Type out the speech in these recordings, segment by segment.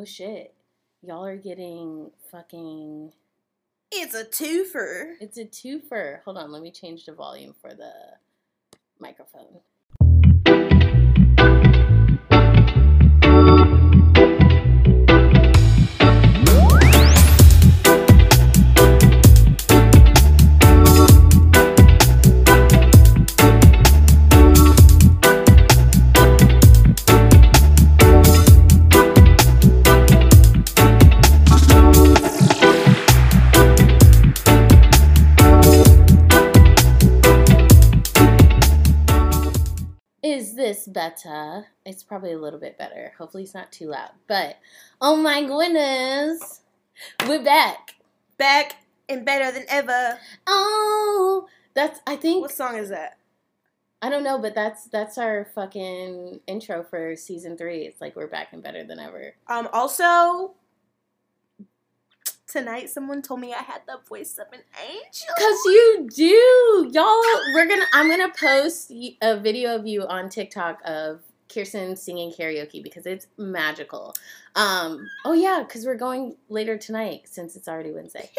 Oh shit. Y'all are getting fucking. It's a twofer. It's a twofer. Hold on, let me change the volume for the microphone. Better? It's probably a little bit better. Hopefully, it's not too loud. But oh my goodness, we're back. Back and better than ever. Oh, that's I think What song is that? I don't know, but that's that's our fucking intro for season three. It's like we're back and better than ever. Um. Also, tonight someone told me I had the voice of an angel. Cause you do, y'all. We're gonna. I'm gonna post a video of you on TikTok of Kirsten singing karaoke because it's magical. Um. Oh yeah, cause we're going later tonight since it's already Wednesday.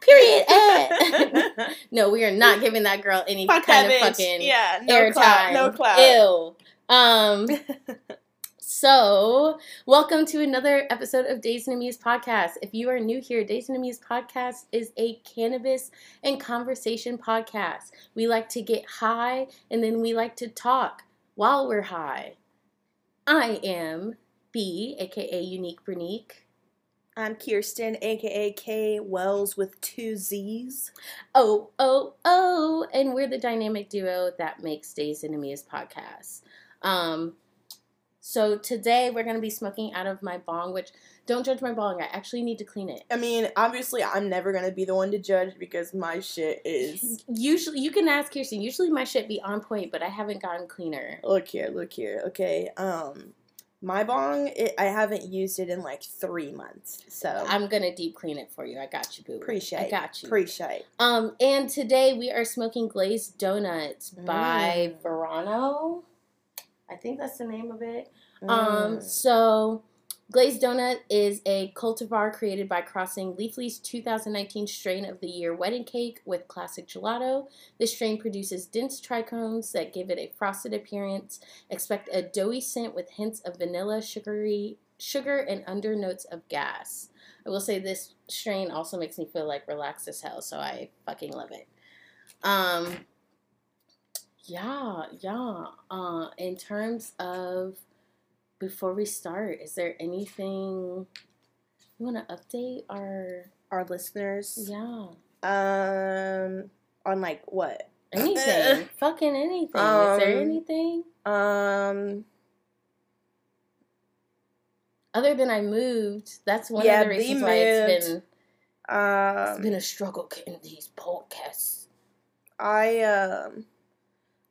Period. Eh. no, we are not giving that girl any Fuck kind of bitch. fucking yeah. No airtime. No clout. Ew. Um. So, welcome to another episode of Dazed and Amused podcast. If you are new here, Dazed and Amused podcast is a cannabis and conversation podcast. We like to get high and then we like to talk while we're high. I am B, aka Unique Brinique. I'm Kirsten, aka K Wells with two Z's. Oh, oh, oh, and we're the dynamic duo that makes Dazed and Amused podcast. Um, so today we're gonna be smoking out of my bong, which don't judge my bong. I actually need to clean it. I mean, obviously, I'm never gonna be the one to judge because my shit is. Usually, you can ask Kirsten. Usually, my shit be on point, but I haven't gotten cleaner. Look here, look here. Okay, um, my bong, it, I haven't used it in like three months, so I'm gonna deep clean it for you. I got you, boo. appreciate. I got you. Appreciate. um, and today we are smoking glazed donuts by Mm. Verano. I think that's the name of it. Mm. Um, so Glazed Donut is a cultivar created by crossing Leafly's 2019 strain of the year wedding cake with classic gelato. This strain produces dense trichomes that give it a frosted appearance. Expect a doughy scent with hints of vanilla, sugary sugar, and undernotes of gas. I will say this strain also makes me feel like relaxed as hell, so I fucking love it. Um, yeah, yeah. Uh, in terms of before we start, is there anything you want to update our? our listeners. Yeah, Um, on like what? anything, fucking anything. is there Um, anything Um, other than I moved? That's one Yeah, of the reasons why it's been it's um, been a struggle getting these podcasts. I um,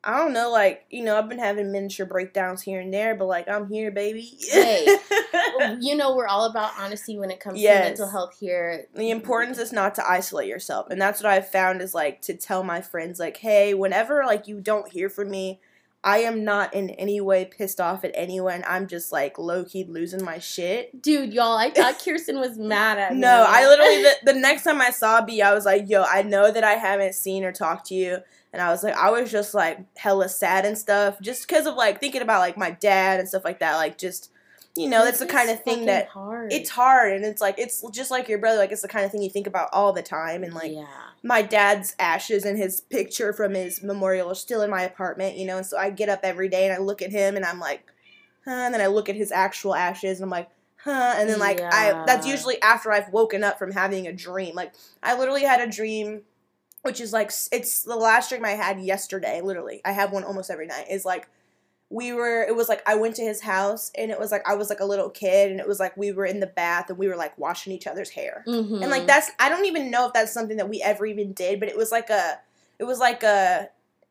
I don't know. Like you know, I've been having miniature breakdowns here and there, but like I'm here, baby. Hey. you know, we're all about honesty when it comes Yes. to mental health here. the importance is not to isolate yourself and that's what i've found is like to tell my friends like hey whenever like you don't hear from me i am not in any way pissed off at anyone i'm just like low-key losing my shit Dude, y'all, I thought Kirsten was mad at me. no i literally the, the next time i saw b i was like yo i know that i haven't seen or talked to you and i was like i was just like hella sad and stuff just because of like thinking about like my dad and stuff like that like just you know that's the kind of thing that hard. it's hard and it's like it's just like your brother like it's the kind of thing you think about all the time and like yeah. my dad's ashes and his picture from his memorial are still in my apartment, you know, and so I get up every day and I look at him and I'm like, huh, and then I look at his actual ashes and I'm like, huh, and then like I that's usually after I've woken up from having a dream. Like I literally had a dream which is like it's the last dream I had yesterday, literally. I have one almost every night. Is like we were it was like I went to his house and it was like I was like a little kid and it was like we were in the bath and we were like washing each other's hair. Mhm. And like that's I don't even know if that's something that we ever even did, but it was like a it was like a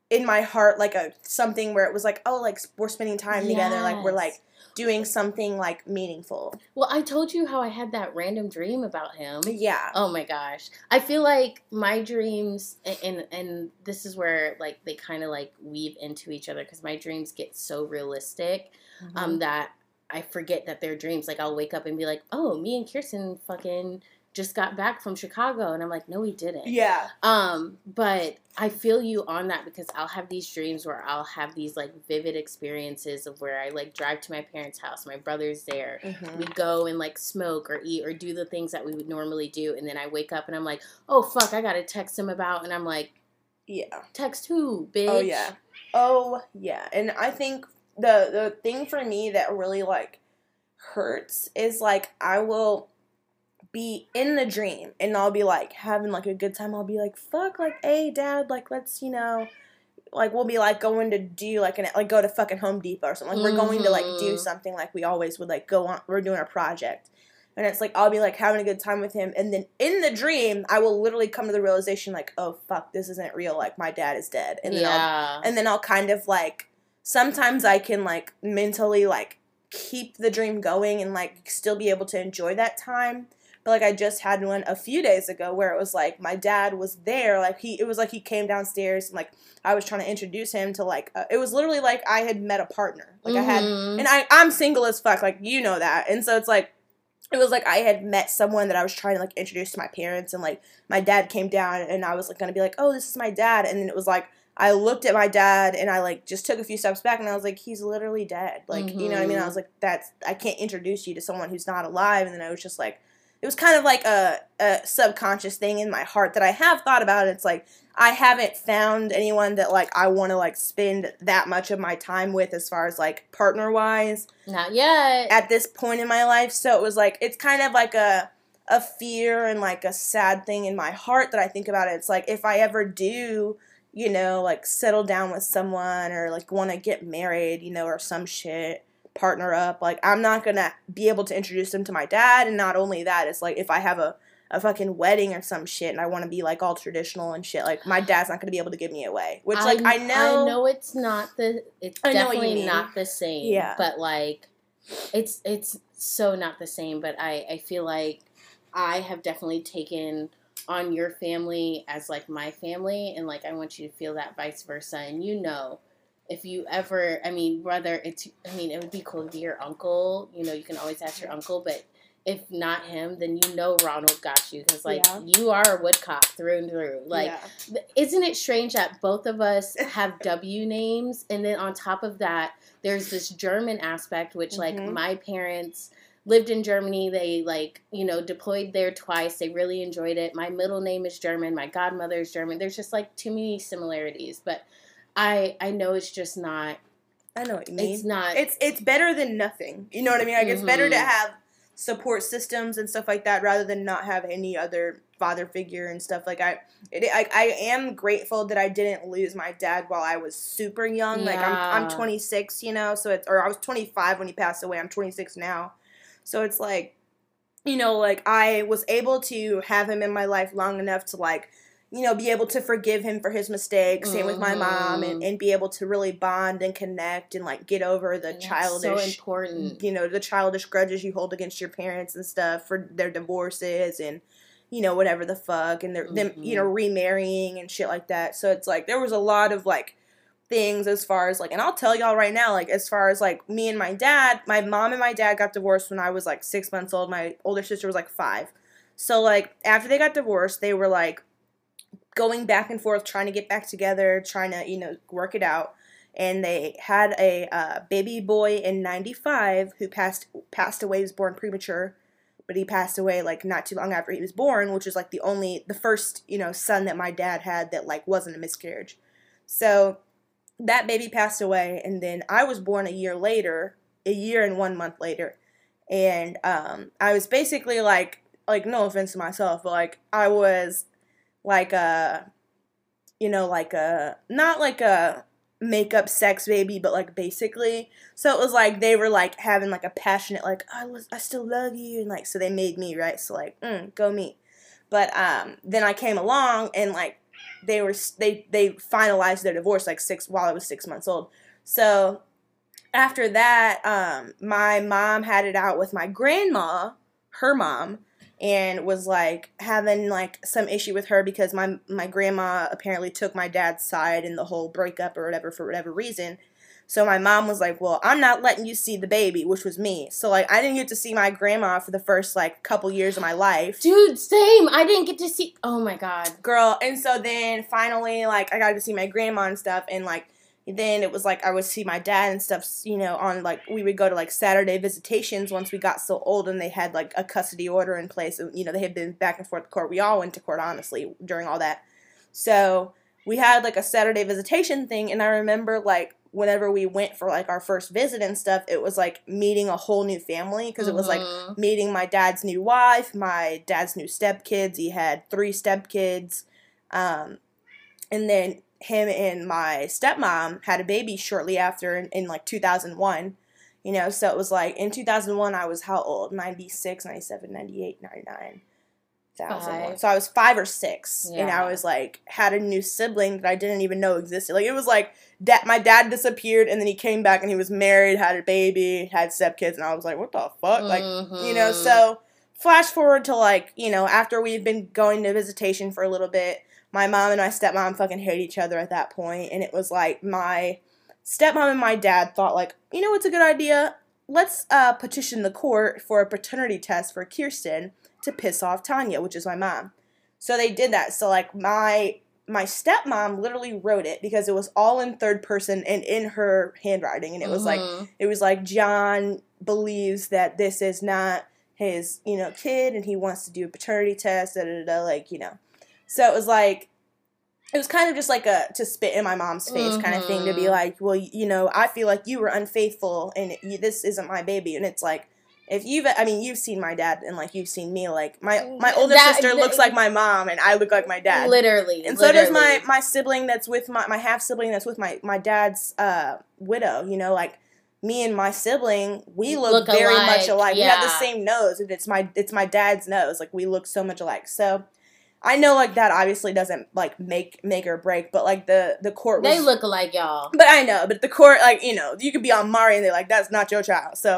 in my heart like a something where it was like oh like we're spending time together like we're like doing something like meaningful. Well, I told you how I had that random dream about him. Yeah. Oh my gosh. I feel like my dreams and and this is where like they kind of like weave into each other cuz my dreams get so realistic Mm-hmm. um that I forget that they're dreams. Like I'll wake up and be like, "Oh, me and Kirsten fucking just got back from Chicago," and I'm like, "No, we didn't." Yeah. Um, but I feel you on that because I'll have these dreams where I'll have these like vivid experiences of where I like drive to my parents' house, my brother's there, Mhm. we go and like smoke or eat or do the things that we would normally do, and then I wake up and I'm like, "Oh fuck, I gotta text him about," and I'm like, Yeah. "Text who, bitch?" Oh yeah. Oh yeah. And I think the the thing for me that really like hurts is like I will be in the dream and I'll be like having like a good time. I'll be like, fuck like, hey dad, like let's, you know, like we'll be like going to do like an like go to fucking Home Depot or something. Like we're going to like do Mhm. something like we always would like go on we're doing a project. And it's like I'll be like having a good time with him and then in the dream I will literally come to the realization like, oh fuck, this isn't real, like my dad is dead. And then I'll and then I'll kind of like sometimes I can like mentally like keep the dream going and like still be able to enjoy that time. But like I just had one a few days ago where it was like my dad was there, like he it was like he came downstairs and like I was trying to introduce him to like uh, it was literally like I had met a partner. Like I had Mhm. and I I'm single as fuck, like you know that. And so it's like it was like I had met someone that I was trying to like introduce to my parents and like my dad came down and I was like gonna be like, Oh, this is my dad and then it was like I looked at my dad and I like just took a few steps back and I was like, He's literally dead. Like, you know what I mean? I Mhm. was like, That's I can't introduce you to someone who's not alive and then I was just like it was kind of like a, a subconscious thing in my heart that I have thought about. It's like I haven't found anyone that like I want to like spend that much of my time with as far as like partner wise Not yet. at this point in my life. So it was like it's kind of like a a fear and like a sad thing in my heart that I think about it. It's like if I ever do, you know, like settle down with someone or like want to get married, you know, or some shit, partner up, like I'm not to be able to introduce them to my dad and not only that, it's like if I have a a fucking wedding or some shit and I want to be like all traditional and shit, like my dad's not to be able to give me away. Which like I know I know it's not the. It's I know what you definitely not the same. Yeah. But like, it's it's so not the same. But I I feel like I have definitely taken on your family as like my family, and like I want you to feel that vice versa. And you know, if you ever, I mean, whether it's, I mean, it would be cool to be your uncle. You know, you can always ask your uncle, but. If not him, then you know Ronald got you because like Yeah. you are a woodcock through and through. Like yeah. isn't it strange that both of us have W names, and then on top of that, there's this German aspect, which like Mhm. my parents lived in Germany. They like you know deployed there twice. They really enjoyed it. My middle name is German. My godmother is German. There's just like too many similarities, but I I know it's just not. I know what you mean. It's not. it's it's better than nothing. You know what I mean? Like it's better to Mhm. have support systems and stuff like that rather than not have any other father figure and stuff like I it, I, I am grateful that I didn't lose my dad while I was super young. Like I'm I'm 26, you know, so it's or I was 25 when he passed away. I'm 26 now. So it's like you know, like I was able to have him in my life long enough to like you know, be able to forgive him for his mistakes. Same with my mom, and, Mhm. and be able to really bond and connect and like get over the and childish, so important. you know, the childish grudges you hold against your parents and stuff for their divorces and you know whatever the fuck and their them you know Mm-hmm. remarrying and shit like that. So it's like there was a lot of like things as far as like and I'll tell y'all right now like as far as like me and my dad, my mom and my dad got divorced when I was like 6 months old. My older sister was like 5. So like after they got divorced, they were like going back and forth trying to get back together, trying to, you know, work it out. And they had a uh, baby boy in 95 who passed passed away, he was born premature, but he passed away like not too long after he was born, which is like the only the first, you know, son that my dad had that like wasn't a miscarriage. So that baby passed away and then I was born a year later, a year and 1 month later. And um I was basically like like no offense to myself, but like I was like a you know like a not like a makeup sex baby but like basically. So it was like they were like having like a passionate like i was i still love you and like so they made me right? So like mm, go me but um then i came along and like they were they they finalized their divorce like six while i was six months old. So after that um my mom had it out with my grandma her mom and was like having like some issue with her because my my grandma apparently took my dad's side in the whole breakup or whatever for whatever reason. So my mom was like, "Well, I'm not letting you see the baby," which was me. So like I didn't get to see my grandma for the first like couple years of my life. Dude, same. I didn't get to see. Oh my god. Girl, and so then finally like I got to see my grandma and stuff and like then it was like I would see my dad and stuff, you know, on like we would go to like Saturday visitations once we got so old and they had like a custody order in place. You know, they had been back and forth to court. We all went to court honestly during all that. So we had like a Saturday visitation thing and I remember like whenever we went for like our first visit and stuff, it was like meeting a whole new family because mm-hmm. it was like Mm-hmm. meeting my dad's new wife, my dad's new stepkids. He had three stepkids. Um, and then him and my stepmom had a baby shortly after in, in like 2001. You know, so it was like in 2001, I was how old? 96, 97, 98, 99. So I was five or six, and I was like had a new sibling that I didn't even know existed. Like it was like da- my dad disappeared, and then he came back, and he was married, had a baby, had stepkids, and I was like, what the fuck? Like you know, Mhm. so flash forward to like you know after we've been going to visitation for a little bit, my mom and my stepmom fucking hate each other at that point, and it was like my stepmom and my dad thought like, you know, what's a good idea? Let's uh, petition the court for a paternity test for Kirsten to piss off Tanya, which is my mom. So they did that. So like my my stepmom literally wrote it because it was all in third person and in her handwriting, and it was like Mhm. it was like John believes that this is not his, you know, kid and he wants to do a paternity test, da, da, da, da, like, you know. So it was like it was kind of just like a to spit in my mom's face kind of thing to be Mhm. like, well, you know, I feel like you were unfaithful and you, this isn't my baby and it's like if you've I mean, you've seen my dad and like you've seen me like my my older That- sister looks that- like my mom and I look like my dad. Literally. And so does my my sibling that's with my my half sibling that's with my my dad's uh widow. You know, like me and my sibling, we look, Look very alike, much alike. We have the same nose, and it's my it's my dad's nose. Like we look so much alike. So I know like that obviously doesn't like make make or break, but like the the court was They look alike, y'all. but I know, but the court, like, you know, you could be on Maury and they're like, that's not your child. So,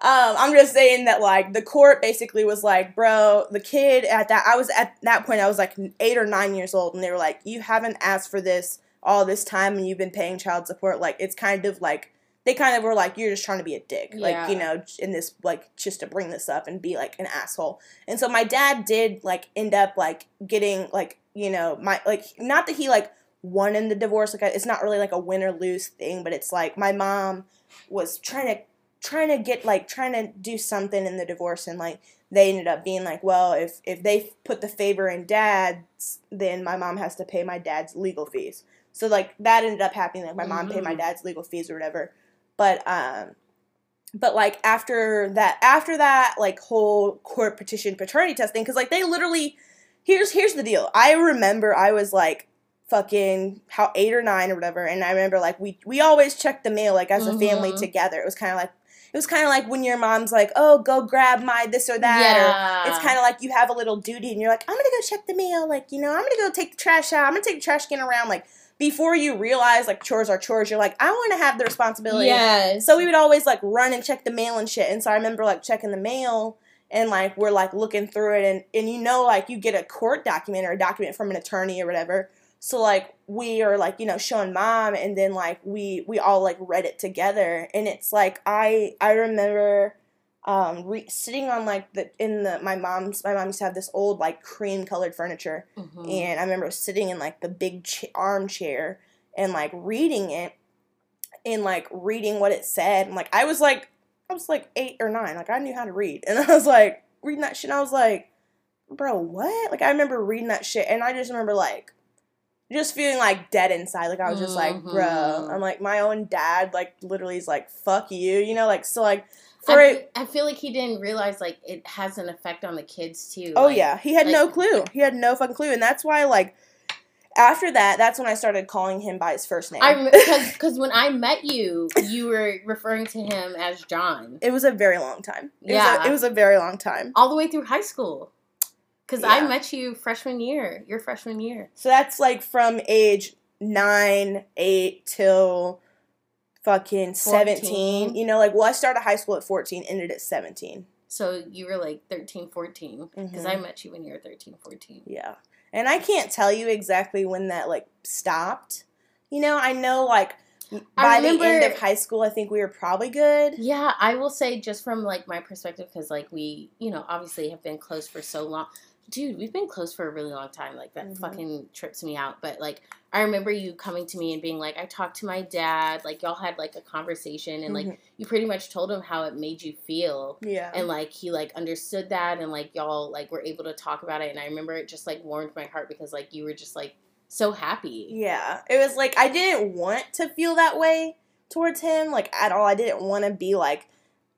um, I'm just saying that, like, the court basically was like, bro, the kid at that, I was at that point, I was like eight or nine years old, and they were like, you haven't asked for this all this time and you've been paying child support. Like, it's kind of like, they kind of were like, you're just trying to be a dick. Like, you know, in this, like, just to bring this up and be like an asshole. And so my dad did, like, end up, like, getting, like, you know, my, like, not that he, like, won in the divorce. Like it's not really like a win or lose thing, but it's like my mom was trying to trying to get like trying to do something in the divorce and like they ended up being like, well, if if they put the favor in dad's, then my mom has to pay my dad's legal fees. So like that ended up happening. Like my mom paid my Mhm. dad's legal fees or whatever. But um but like after that after that like whole court petition paternity testing because like they literally here's here's the deal. I remember i was like fucking how eight or nine or whatever and i remember like we we always checked the mail like as a family Mhm. together. It was kind of like it was kind of like when your mom's like oh go grab my this or that or it's kind of like you have a little duty and you're like i'm gonna go check the mail like you know i'm gonna go take the trash out. I'm gonna take the trash can around like before you realize like chores are chores you're like i want to have the responsibility Yes. so we would always like run and check the mail and shit. And so I remember like checking the mail and like we're like looking through it and, and you know like you get a court document or a document from an attorney or whatever. So like we are like, you know, showing mom and then like we we all like read it together and it's like I I remember um re- sitting on like the in the my mom's my mom used to have this old like cream colored furniture Mhm. and I remember sitting in like the big ch- armchair and like reading it and like reading what it said. And like I was like I was like eight or nine, like I knew how to read, and I was like reading that shit. And I was like, bro, what? Like I remember reading that shit, and I just remember like just feeling like dead inside. Like I was just like, bro, Mhm. I'm like my own dad, like literally is like fuck you, you know, like so like for I, it. I feel like he didn't realize like it has an effect on the kids too. Oh Like, yeah, he had no clue. He had no fucking clue, and that's why like after that, that's when I started calling him by his first name. I because when I met you, you were referring to him as John it was a very long time. It Yeah. was a, it was a very long time. all the way through high school. Because I met you freshman year, your freshman year. So that's like from age nine, eight till fucking 17. You know, like, well, I started high school at 14, ended at 17. So you were like 13, 14. Because I Mhm. met you when you were 13, 14. Yeah. And I can't tell you exactly when that, like, stopped. You know, I know, like, by the end of high school, I think we were probably good. Yeah, I will say just from like my perspective, because like we, you know, obviously have been close for so long. Dude, we've been close for a really long time. Like that mm-hmm. fucking trips me out. But like, I remember you coming to me and being like, I talked to my dad. Like y'all had like a conversation, and like mm-hmm. you pretty much told him how it made you feel. Yeah. And like he like understood that, and like y'all like were able to talk about it. And I remember it just like warmed my heart because like you were just like so happy. Yeah. It was like I didn't want to feel that way towards him like at all. I didn't want to be like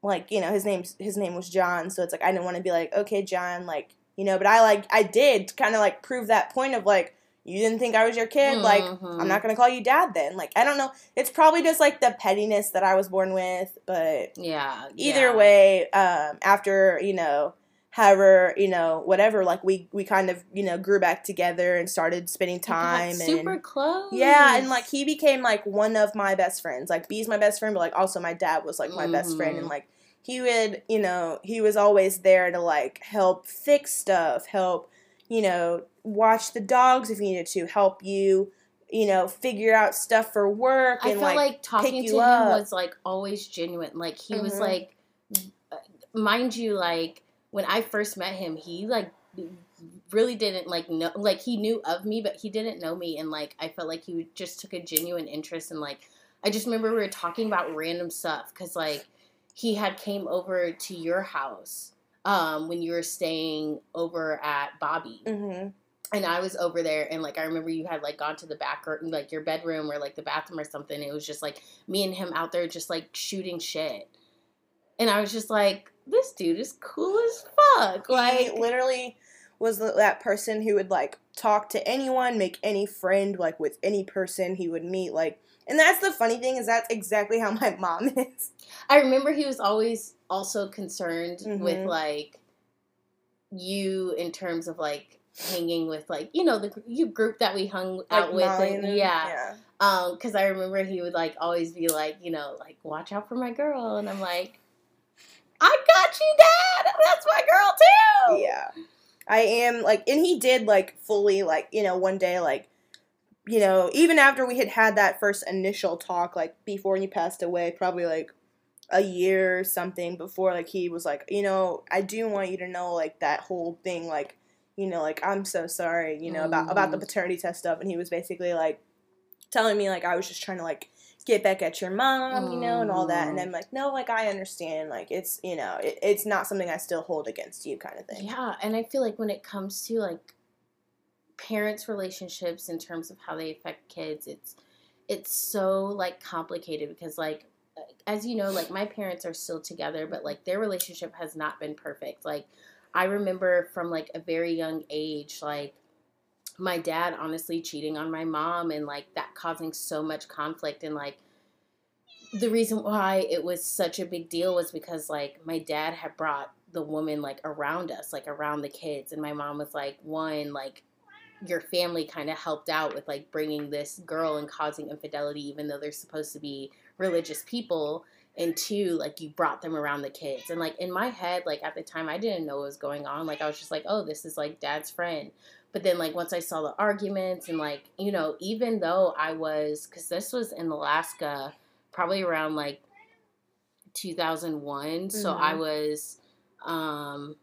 like, you know, his name's his name was John, so it's like I didn't want to be like, "Okay, John, like, you know, but I like I did kind of like prove that point of like you didn't think I was your kid, mm-hmm. like I'm mm-hmm. not going to call you dad then. Like I don't know. It's probably just like the pettiness that I was born with, but yeah. Either yeah. way, um after, you know, however you know whatever like we we kind of you know grew back together and started spending time super and, close yeah and like he became like one of my best friends like b's my best friend but like also my dad was like my mm-hmm. best friend and mm-hmm. like he would you know he was always there to like help fix stuff help you know watch the dogs if you needed to help you you know figure out stuff for work and I felt like, like talking to up. him was like always genuine like he mm-hmm. was like mind you like when I first met him, he like really didn't like know like he knew of me, but he didn't know me, and like I felt like he just took a genuine interest in like I just remember we were talking about random stuff because like he had came over to your house um, when you were staying over at Bobby. Mm-hmm. And I was over there, and like I remember you had like gone to the back or like your bedroom or like the bathroom or something. It was just like me and him out there just like shooting shit, and I was just like, this dude is cool as fuck. Like he literally was that person who would like talk to anyone, make any friend like with any person he would meet like and that's the funny thing is that's exactly how my mom is. I remember he was always also concerned mm-hmm. with like you in terms of like hanging with like you know the you group that we hung out with and, and, yeah. yeah. Um, because I remember he would like always be like, you know, like watch out for my girl, and I'm like, I got you, Dad. That's my girl too. Yeah. I am like, and he did like fully like you know one day like, you know even after we had had that first initial talk like before he passed away probably like a year or something before like he was like you know I do want you to know like that whole thing like you know like I'm so sorry you know mm. about about the mm. paternity test stuff and he was basically like telling me like I was just trying to like get back at your mom, you know, and all that. And mm. I'm like, no, like I understand. Like it's, you know, it, it's not something I still hold against you, kind of thing. Yeah, and I feel like when it comes to like parents' relationships in terms of how they affect kids, it's it's so like complicated because like as you know, like my parents are still together, but like their relationship has not been perfect. Like I remember from like a very young age, like my dad honestly cheating on my mom and like that causing so much conflict and like the reason why it was such a big deal was because like my dad had brought the woman like around us like around the kids and my mom was like one like your family kind of helped out with like bringing this girl and causing infidelity even though they're supposed to be religious people and two like you brought them around the kids and like in my head like at the time i didn't know what was going on like i was just like oh this is like dad's friend but then, like, once I saw the arguments and, like, you know, even though I was, because this was in Alaska, probably around like 2001. Mm-hmm. So I mm-hmm. was, um,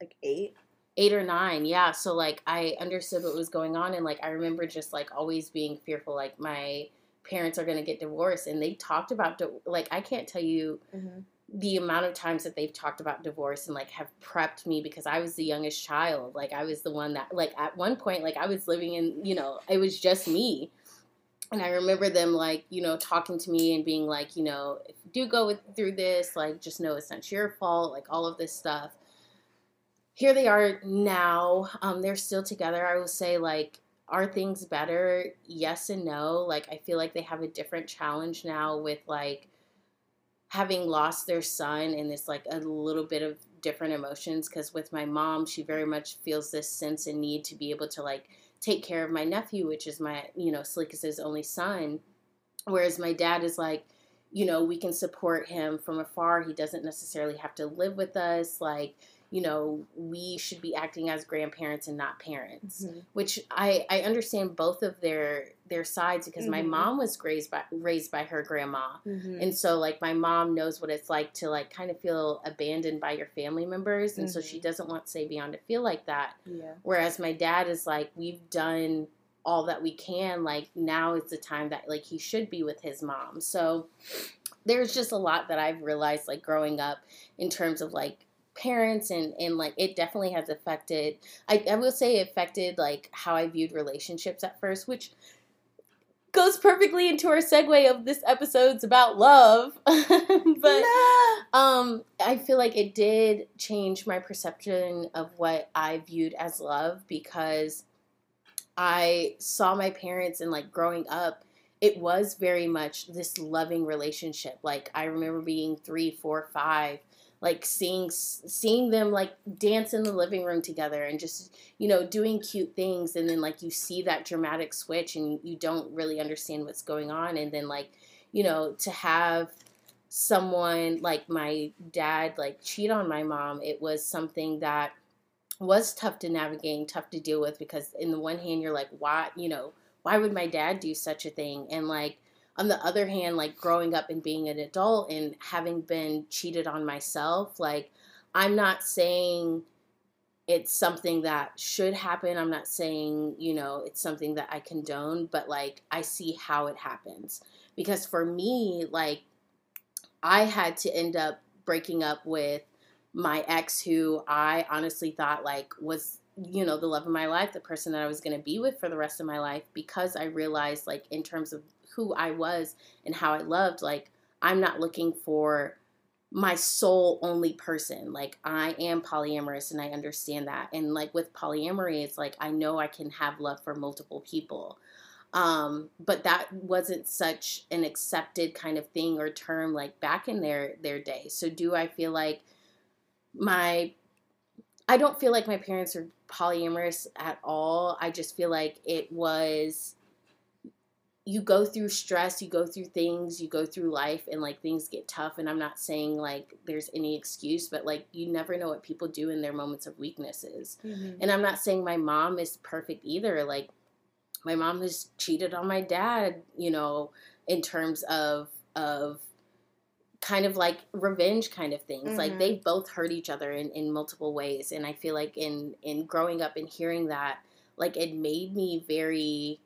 like eight eight or nine yeah so like i understood what was going on and like i remember just like always being fearful like my parents are going to get divorced and they talked about like i can't tell you mm-hmm the amount of times that they've talked about divorce and like have prepped me because I was the youngest child. Like I was the one that like at one point like I was living in, you know, it was just me. And I remember them like, you know, talking to me and being like, you know, if you do go with, through this, like just know it's not your fault, like all of this stuff. Here they are now. Um they're still together. I will say like are things better? Yes and no. Like I feel like they have a different challenge now with like having lost their son and this like a little bit of different emotions because with my mom she very much feels this sense and need to be able to like take care of my nephew which is my you know Slickus's only son whereas my dad is like you know, we can support him from afar. He doesn't necessarily have to live with us. Like, you know, we should be acting as grandparents and not parents. Mhm. Which I I understand both of their their sides because my Mhm. mom was raised by raised by her grandma. Mhm. And so like my mom knows what it's like to like kind of feel abandoned by your family members and so she Mhm. doesn't want Savion to feel like that. yeah. Whereas my dad is like, we've done all that we can. Like now is the time that like he should be with his mom. So there's just a lot that I've realized like growing up in terms of like parents and and like it definitely has affected I, I will say it affected like how I viewed relationships at first, which goes perfectly into our segue of this episode's about love. but um, I feel like it did change my perception of what I viewed as love because I saw my parents and like growing up, it was very much this loving relationship. Like I remember being three, four, five, like seeing seeing them like dance in the living room together and just you know doing cute things, and then like you see that dramatic switch and you don't really understand what's going on, and then like you know to have someone like my dad like cheat on my mom, it was something that was tough to navigate and tough to deal with because in the one hand you're like why you know why would my dad do such a thing? And like on the other hand like growing up and being an adult and having been cheated on myself like i'm not saying it's something that should happen. I'm not saying you know it's something that i condone but like i see how it happens. Because for me like i had to end up breaking up with my ex who I honestly thought like was you know the love of my life, the person that I was going to be with for the rest of my life because I realized like in terms of who I was and how I loved like I'm not looking for my soul only person. Like I am polyamorous and I understand that. And like with polyamory it's like I know I can have love for multiple people. Um, but that wasn't such an accepted kind of thing or term like back in their their day. So do I feel like my I don't feel like my parents are polyamorous at all. I just feel like it was you go through stress, you go through things, you go through life and like things get tough and I'm not saying like there's any excuse, but like you never know what people do in their moments of weaknesses. Mhm. And I'm not saying my mom is perfect either. Like my mom has cheated on my dad, you know, in terms of of kind of like revenge kind of things. Like Mhm. they both hurt each other in, in multiple ways. And I feel like in in growing up and hearing that, like it made me very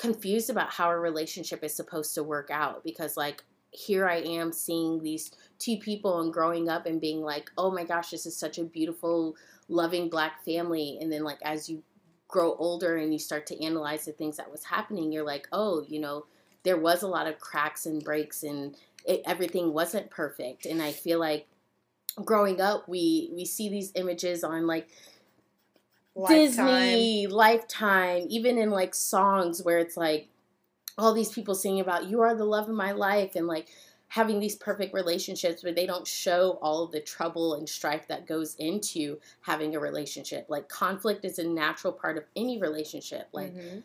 confused about how a relationship is supposed to work out because like here I am seeing these two people and growing up and being like, oh my gosh, this is such a beautiful, loving black family. And then, like, as you grow older and you start to analyze the things that was happening, you're like, oh, you know, there was a lot of cracks and breaks and it, everything wasn't perfect. And I feel like growing up, we we see these images on like Disney, Lifetime, even in like songs where it's like all these people singing about you are the love of my life and like having these perfect relationships but they don't show all the trouble and strife that goes into having a relationship. Like conflict is a natural part of any relationship. Like Mhm.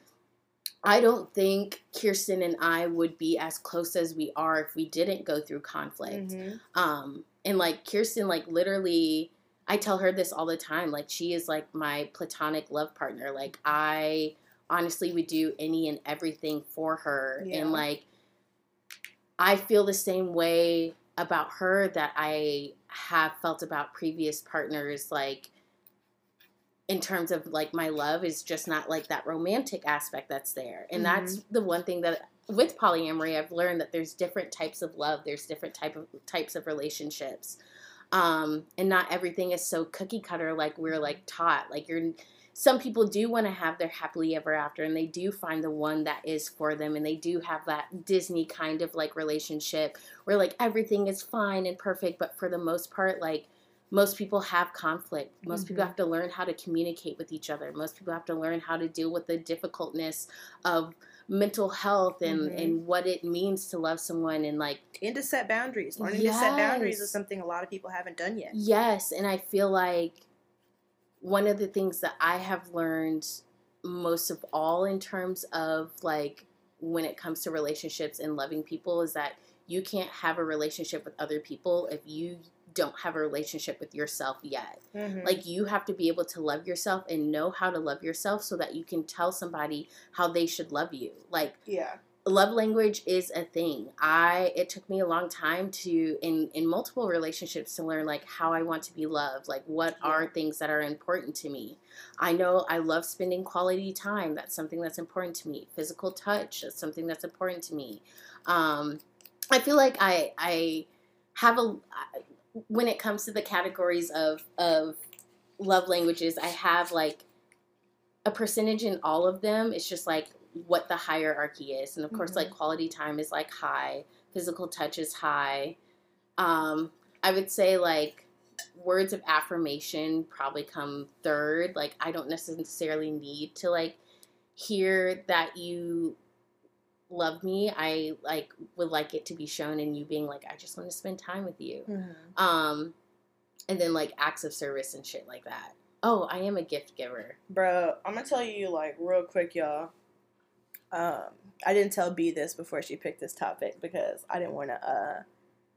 I don't think Kirsten and I would be as close as we are if we didn't go through conflict. Mhm. Um, and like Kirsten, like literally, I tell her this all the time. Like she is like my platonic love partner. Like I honestly would do any and everything for her. Yeah. And like I feel the same way about her that I have felt about previous partners. Like in terms of like my love is just not like that romantic aspect that's there. And that's mm-hmm. the one thing that with polyamory I've learned that there's different types of love, there's different type of types of relationships. Um, and not everything is so cookie cutter like we're like taught. Like you're some people do want to have their happily ever after and they do find the one that is for them and they do have that Disney kind of like relationship where like everything is fine and perfect, but for the most part, like most people have conflict. Most people Mhm. have to learn how to communicate with each other. Most people have to learn how to deal with the difficultness of mental health and, Mhm. and what it means to love someone and like And to set boundaries. Learning to set boundaries is something a lot of people haven't done yet. Yes, and I feel like one of the things that I have learned most of all in terms of like when it comes to relationships and loving people is that you can't have a relationship with other people if you don't have a relationship with yourself yet. Mhm. Like you have to be able to love yourself and know how to love yourself so that you can tell somebody how they should love you. Like yeah. love language is a thing. I it took me a long time to in in multiple relationships to learn like how I want to be loved, like what Yeah. are things that are important to me. I know I love spending quality time. That's something that's important to me. Physical touch, that's something that's important to me. Um I feel like I I have a when it comes to the categories of of love languages, I have like a percentage in all of them. It's just like what the hierarchy is. And of course, Mhm. like quality time is like high, physical touch is high. Um, I would say like words of affirmation probably come third. Like I don't necessarily need to like hear that you love me. I like would like it to be shown in you being like, I just want to spend time with you. Mhm. Um, and then like acts of service and shit like that. Oh, I am a gift giver. Bro, I'm gonna tell you like real quick, y'all. Um, I didn't tell B this before she picked this topic because I didn't want to. Uh,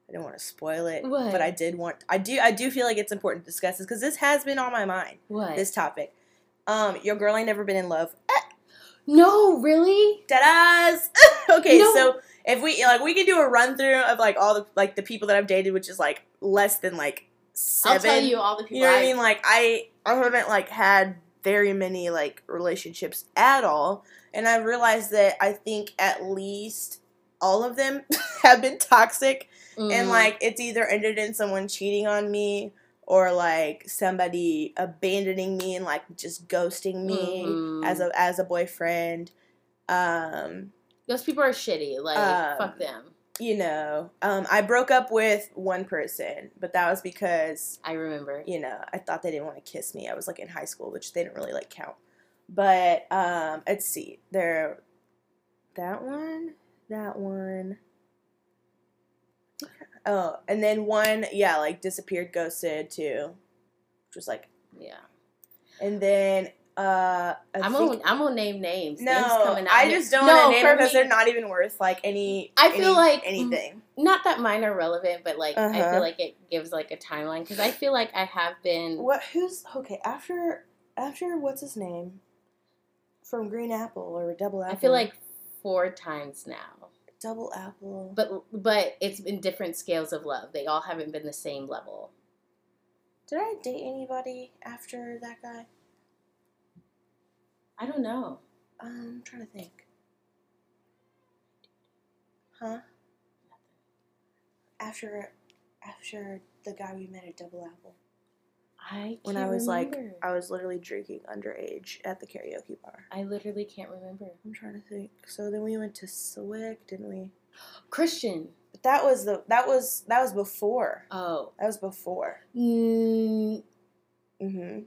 I didn't want to spoil it, What? but I did want. I do. I do feel like it's important to discuss this because this has been on my mind. What? This topic. Um, your girl ain't never been in love. No, really? Deadass. okay, No. so if we like, we can do a run through of like all the like the people that I've dated, which is like less than like 7 I'll tell you all the people. You know what I mean? Like I I haven't like had very many like relationships at all. And I realized that I think at least all of them have been toxic and Mm. like it's either ended in someone cheating on me or like somebody abandoning me and like just ghosting me Mhm. as a as a boyfriend. Um those people are shitty. Like Um, fuck them. you know, um, I broke up with one person, but that was because I remember. you know, I thought they didn't want to kiss me. I was like in high school, which they didn't really like count. But um, let's see, there, that one, that one. Oh, and then one, yeah, like disappeared, ghosted too, which was like, Yeah. and then uh, I I'm think- gonna I'm gonna name names. no, names coming out I just don't No, want to name because me- they're not even worth like any. I feel any- like- anything. not that mine are relevant, but like I Uh-huh. feel like it gives like a timeline because I feel like I have been. What? Who's okay? After after what's his name from Green Apple or Double Apple? I feel like four times now, Double Apple. but but it's been different scales of love. They all haven't been the same level. did I date anybody after that guy? I don't know. Um, I'm trying to think. Huh? After after the guy we met at Double Apple. I When I was like. I was literally drinking underage at the karaoke bar. I literally can't remember. I'm trying to think. So then we went to Swick, didn't we? Christian. But that was the that was that was before. Oh. That was before. Mm, Mm-hmm.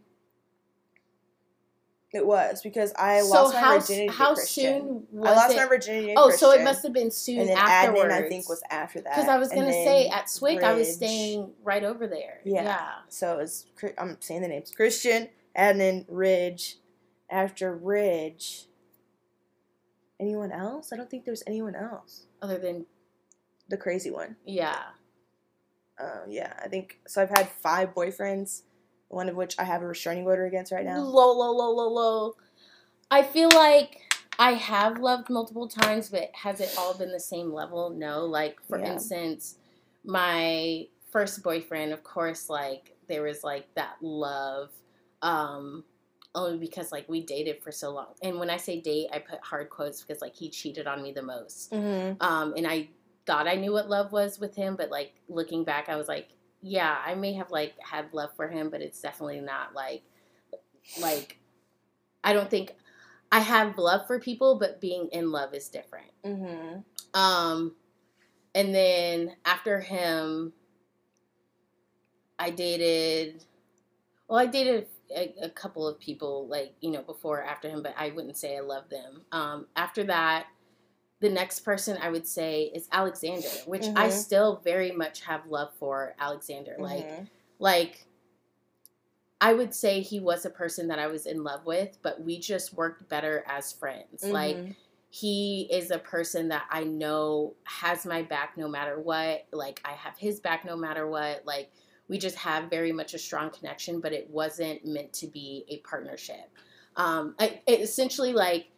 It was because I so lost my how virginity to how Christian. soon was I lost it? my virginity oh, Christian. so it must have been soon and then afterwards. Adnan I think was after that. because I was gonna say at Swick I was staying right over there. Yeah. yeah. So it was I'm saying the names Christian, Adnan, Ridge. After Ridge, anyone else? I don't think there's anyone else. Other than The crazy one. yeah. Uh, yeah, I think so. I've had five boyfriends, one of which I have a restraining order against right now. Low, low, low, low, low. I feel like I have loved multiple times, but has it all been the same level? No. Like for Yeah. instance, my first boyfriend, of course, like there was like that love, um, only because like we dated for so long. And when I say date, I put hard quotes because like he cheated on me the most. Mm-hmm. Um, and I thought I knew what love was with him, but like looking back, I was like, yeah, I may have like had love for him, but it's definitely not like, like, I don't think I have love for people, but being in love is different. Mm-hmm. Um, and then after him, I dated. Well, I dated a, a couple of people, like you know, before after him, but I wouldn't say I love them. Um, after that, the next person I would say is Alexander, which I Mhm. still very much have love for Alexander. Like, Mhm. like I would say he was a person that I was in love with, but we just worked better as friends. Like Mhm. he is a person that I know has my back no matter what. Like I have his back no matter what. Like we just have very much a strong connection, but it wasn't meant to be a partnership. Um, I, it essentially like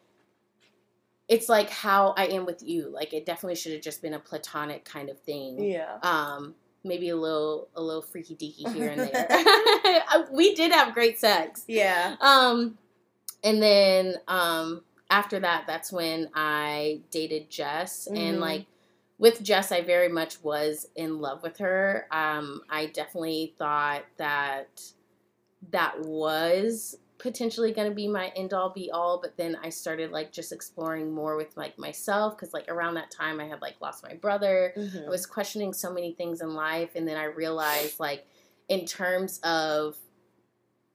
it's like how I am with you. Like it definitely should have just been a platonic kind of thing. Yeah. Um, maybe a little a little freaky deaky here and there. we did have great sex. Yeah. Um, and then um after that, that's when I dated Jess, mm-hmm. and like with Jess, I very much was in love with her. Um, I definitely thought that that was potentially going to be my end all be all but then i started like just exploring more with like myself because like around that time i had like lost my brother mm-hmm. i was questioning so many things in life and then i realized like in terms of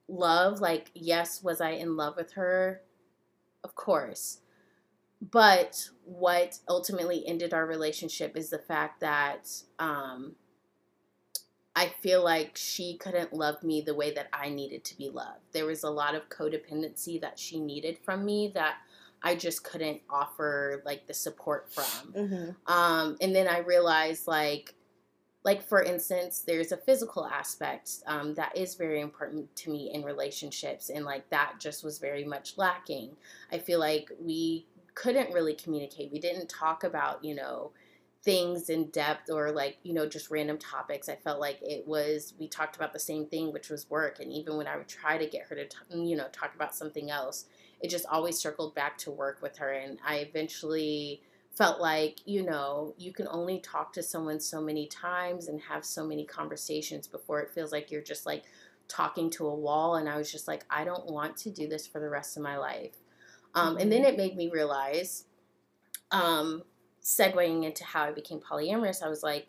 love like yes was i in love with her of course. But what ultimately ended our relationship is the fact that um, I feel like she couldn't love me the way that I needed to be loved. There was a lot of codependency that she needed from me that I just couldn't offer like the support from. Mm-hmm. Um, and then I realized like like for instance there's a physical aspect um, that is very important to me in relationships and like that just was very much lacking i feel like we couldn't really communicate we didn't talk about you know things in depth or like you know just random topics i felt like it was we talked about the same thing which was work and even when i would try to get her to t- you know talk about something else it just always circled back to work with her and i eventually felt like you know you can only talk to someone so many times and have so many conversations before it feels like you're just like talking to a wall and i was just like i don't want to do this for the rest of my life um, and then mm-hmm. it made me realize um, segueing into how i became polyamorous i was like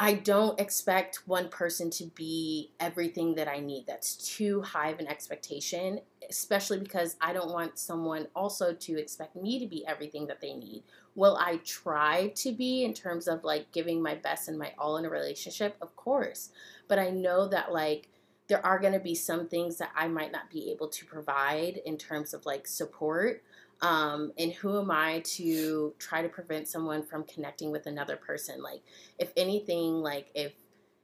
I don't expect one person to be everything that I need. That's too high of an expectation, especially because I don't want someone also to expect me to be everything that they need. Will I try to be in terms of like giving my best and my all in a relationship? Of course. But I know that like there are going to be some things that I might not be able to provide in terms of like support. Um, and who am I to try to prevent someone from connecting with another person? Like, if anything, like if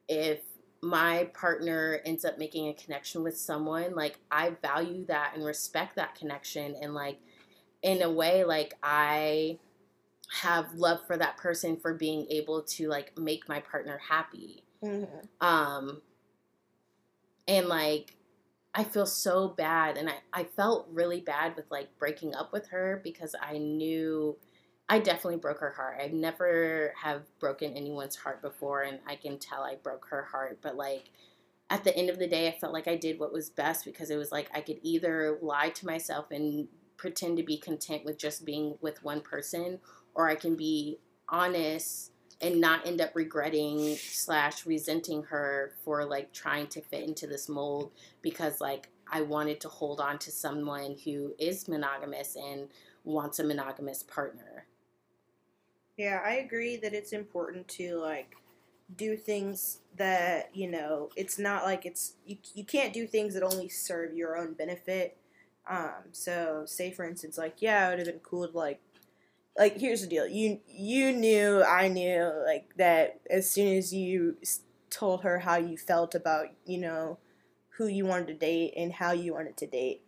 if my partner ends up making a connection with someone, like I value that and respect that connection, and like in a way, like I have love for that person for being able to like make my partner happy. Mm-hmm. Um, and like I feel so bad and I, I felt really bad with like breaking up with her because I knew I definitely broke her heart. I never have broken anyone's heart before and I can tell I broke her heart, but like at the end of the day I felt like I did what was best because it was like I could either lie to myself and pretend to be content with just being with one person or I can be honest and not end up regretting slash resenting her for like trying to fit into this mold because like I wanted to hold on to someone who is monogamous and wants a monogamous partner. Yeah, I agree that it's important to like do things that, you know, it's not like it's you, you can't do things that only serve your own benefit. Um, so say for instance like yeah, it would have been cool to like like here's the deal. You you knew i knew like that as soon as you told her how you felt about you know who you wanted to date and how you wanted to date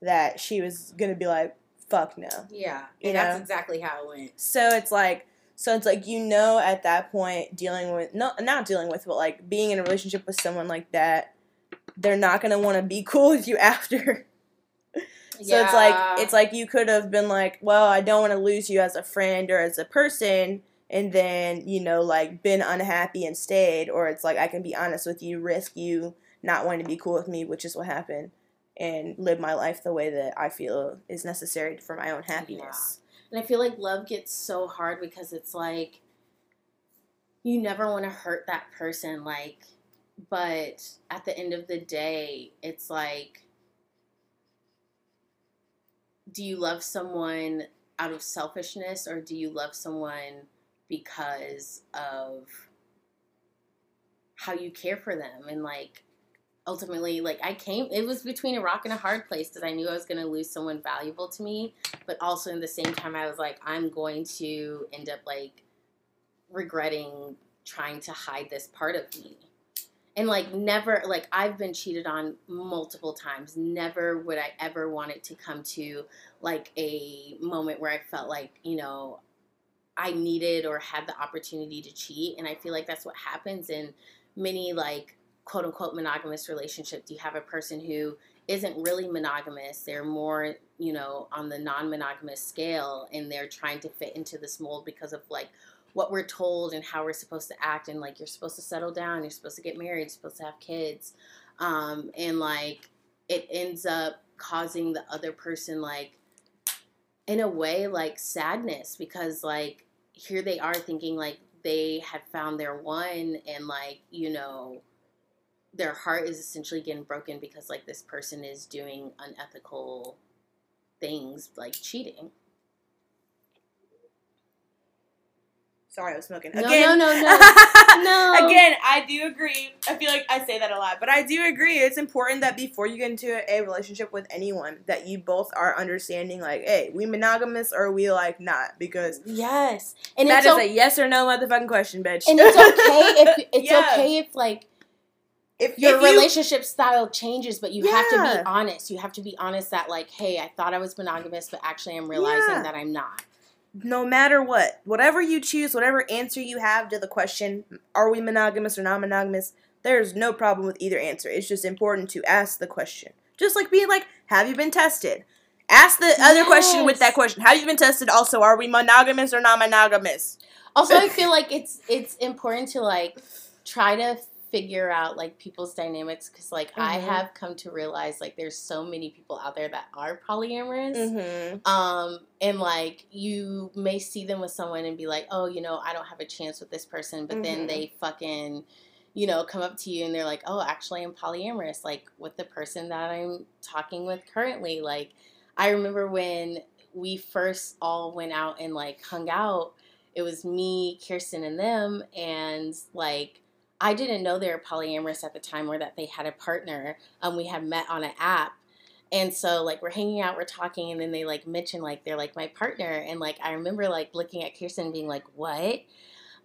that she was gonna be like fuck no. Yeah and that's exactly how it went. So it's like so it's like you know at that point dealing with not not dealing with but like being in a relationship with someone like that they're not gonna want to be cool with you after so yeah. it's like it's like you could have been like, well, I don't want to lose you as a friend or as a person, and then you know like been unhappy and stayed, or it's like I can be honest with you, risk you not wanting to be cool with me, which is what happened, and live my life the way that I feel is necessary for my own happiness. Yeah. And I feel like love gets so hard because it's like you never want to hurt that person, like, but at the end of the day, it's like do you love someone out of selfishness or do you love someone because of how you care for them and like ultimately like I came it was between a rock and a hard place because I knew I was going to lose someone valuable to me, but also in the same time I was like I'm going to end up like regretting trying to hide this part of me. And like never like I've been cheated on multiple times. Never would I ever want it to come to like a moment where I felt like, you know, I needed or had the opportunity to cheat and I feel like that's what happens in many like quote unquote monogamous relationships, you have a person who isn't really monogamous. They're more, you know, on the non monogamous scale and they're trying to fit into this mold because of like what we're told and how we're supposed to act. And like, you're supposed to settle down, you're supposed to get married, you're supposed to have kids. Um, and like, it ends up causing the other person, like, in a way, like sadness because, like, here they are thinking like they had found their one and, like, you know, their heart is essentially getting broken because like this person is doing unethical things like cheating. Sorry, I was smoking. No, Again, no, no, no. no. Again, I do agree. I feel like I say that a lot, but I do agree. It's important that before you get into a relationship with anyone, that you both are understanding, like, hey, we monogamous or we like not? Because yes, and that is o- a yes or no motherfucking question, bitch. and it's okay if it's Yeah. okay if like if your if you- relationship style changes, but you have to be honest. You have to be honest that like, hey, I thought I was monogamous, but actually I'm realizing Yeah. that I'm not. No matter what, whatever you choose, whatever answer you have to the question, are we monogamous or non monogamous, there's no problem with either answer. It's just important to ask the question. Just like being like, have you been tested? Ask the other question with that question. Have you been tested? Also, are we monogamous or non monogamous? Also, I feel like it's it's important to like try to figure out like people's dynamics because like I Mhm. have come to realize like there's so many people out there that are polyamorous. Mm-hmm. Um, and like you may see them with someone and be like, oh, you know, I don't have a chance with this person, but then Mhm. they fucking, you know, come up to you and they're like, oh, actually, I'm polyamorous, like with the person that I'm talking with currently. Like, I remember when we first all went out and like hung out, it was me, Kirsten, and them, and like, I didn't know they were polyamorous at the time or that they had a partner. Um, we had met on an app and so like we're hanging out, we're talking, and then they like mention like they're like my partner, and like I remember like looking at Kirsten being like, what?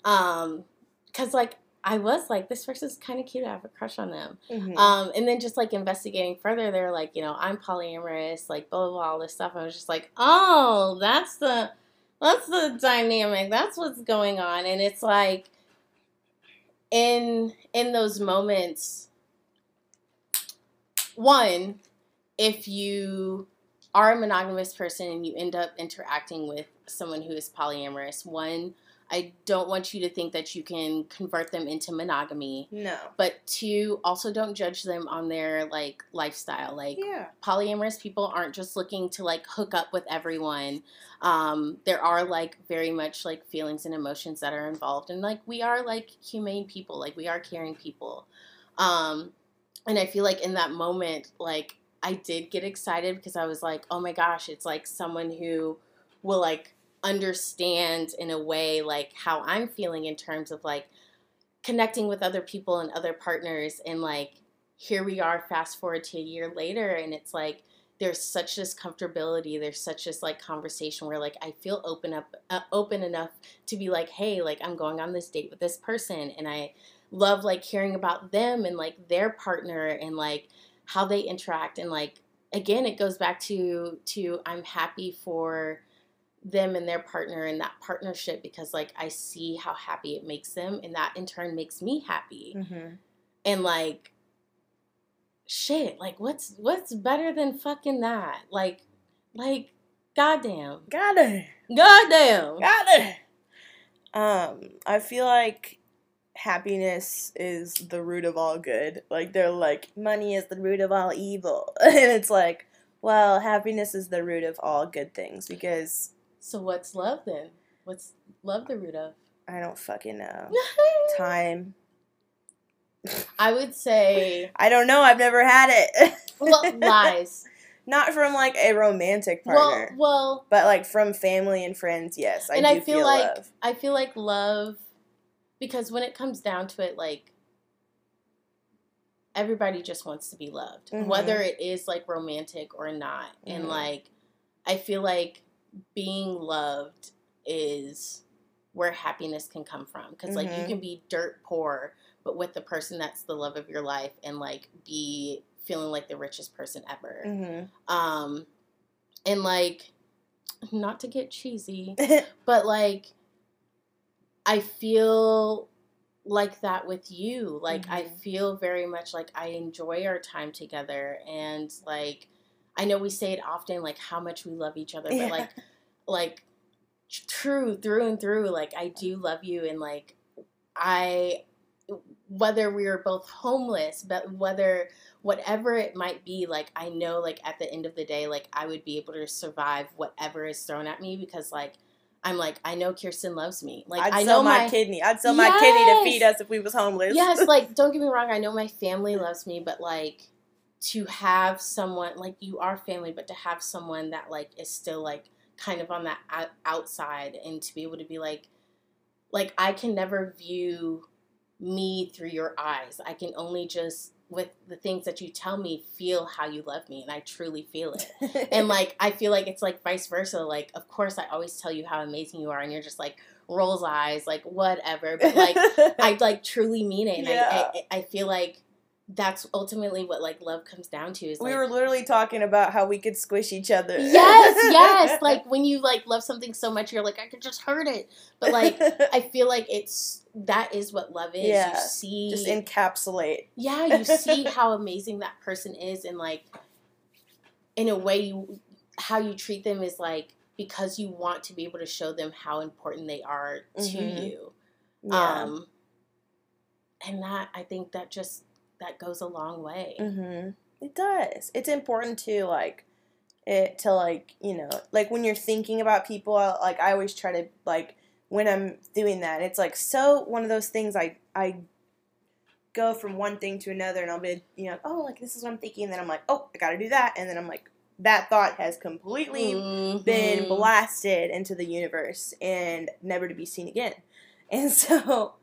Um, cause like I was like, this person's kind of cute. I have a crush on them. Mm-hmm. Um, and then just like investigating further, they're like, you know, I'm polyamorous, like blah blah blah, all this stuff. I was just like, oh, that's the that's the dynamic. That's what's going on, and it's like in in those moments, one, if you are a monogamous person and you end up interacting with someone who is polyamorous, one, I don't want you to think that you can convert them into monogamy. no. But two, also don't judge them on their like lifestyle. Like Yeah. polyamorous people aren't just looking to like hook up with everyone. Um, there are like very much like feelings and emotions that are involved, and like we are like humane people. Like we are caring people. Um, and I feel like in that moment, like I did get excited because I was like, oh my gosh, it's like someone who will like understand in a way like how I'm feeling in terms of like connecting with other people and other partners and like here we are fast forward to a year later and it's like there's such this comfortability there's such this like conversation where like i feel open up uh, open enough to be like hey like i'm going on this date with this person and i love like hearing about them and like their partner and like how they interact and like again it goes back to to i'm happy for them and their partner and that partnership because like i see how happy it makes them and that in turn makes me happy Mm-hmm. and like shit like what's what's better than fucking that like like goddamn goddamn Got it. Um, I feel like happiness is the root of all good. Like they're like money is the root of all evil, and it's like, well, happiness is the root of all good things because so what's love then what's love the root of I don't fucking know time. i would say I don't know. I've never had it. well lies Not from like a romantic partner, well well, but like from family and friends. Yes, I and I feel, like love. I feel like love because when it comes down to it, like everybody just wants to be loved, Mhm. whether it is like romantic or not. And Mhm. like, I feel like being loved is where happiness can come from. Because like, you Mhm. can be dirt poor, but with the person that's the love of your life and like be feeling like the richest person ever. Mm-hmm. Um, and like, not to get cheesy, but like, I feel like that with you. Like, I Mhm. feel very much like I enjoy our time together, and like, I know we say it often, like how much we love each other, but Yeah. like, like true through and through, like I do love you, and like I, whether we are both homeless, but whether whatever it might be, like I know, like at the end of the day, like I would be able to survive whatever is thrown at me because like. I'm like I know Kirsten loves me. Like I'd I sell know my, my kidney. I'd sell my kidney to feed us if we was homeless. yes, like don't get me wrong, I know my family loves me, but like to have someone like you are family, but to have someone that like is still like kind of on that outside and to be able to be like like I can never view me through your eyes. I can only just with the things that you tell me feel how you love me and I truly feel it. And like I feel like it's like vice versa. Like of course I always tell you how amazing you are and you're just like rolls eyes, like whatever. But like I like truly mean it, and Yeah. I, I I feel like that's ultimately what like love comes down to. Is we like, were literally talking about how we could squish each other. yes, yes. Like when you like love something so much, you're like I could just hurt it. But like I feel like it's that is what love is. Yeah, You see, just encapsulate. yeah, you see how amazing that person is, and like in a way, you how you treat them is like because you want to be able to show them how important they are to Mhm. you. Yeah. Um, and that I think that just that goes a long way. hmm It does. It's important to like it to like you know like when you're thinking about people. Like I always try to like when I'm doing that. It's like so one of those things. I I go from one thing to another, and I'll be you know oh like this is what I'm thinking, and then I'm like oh I got to do that, and then I'm like that thought has completely been Mhm. blasted into the universe and never to be seen again. And so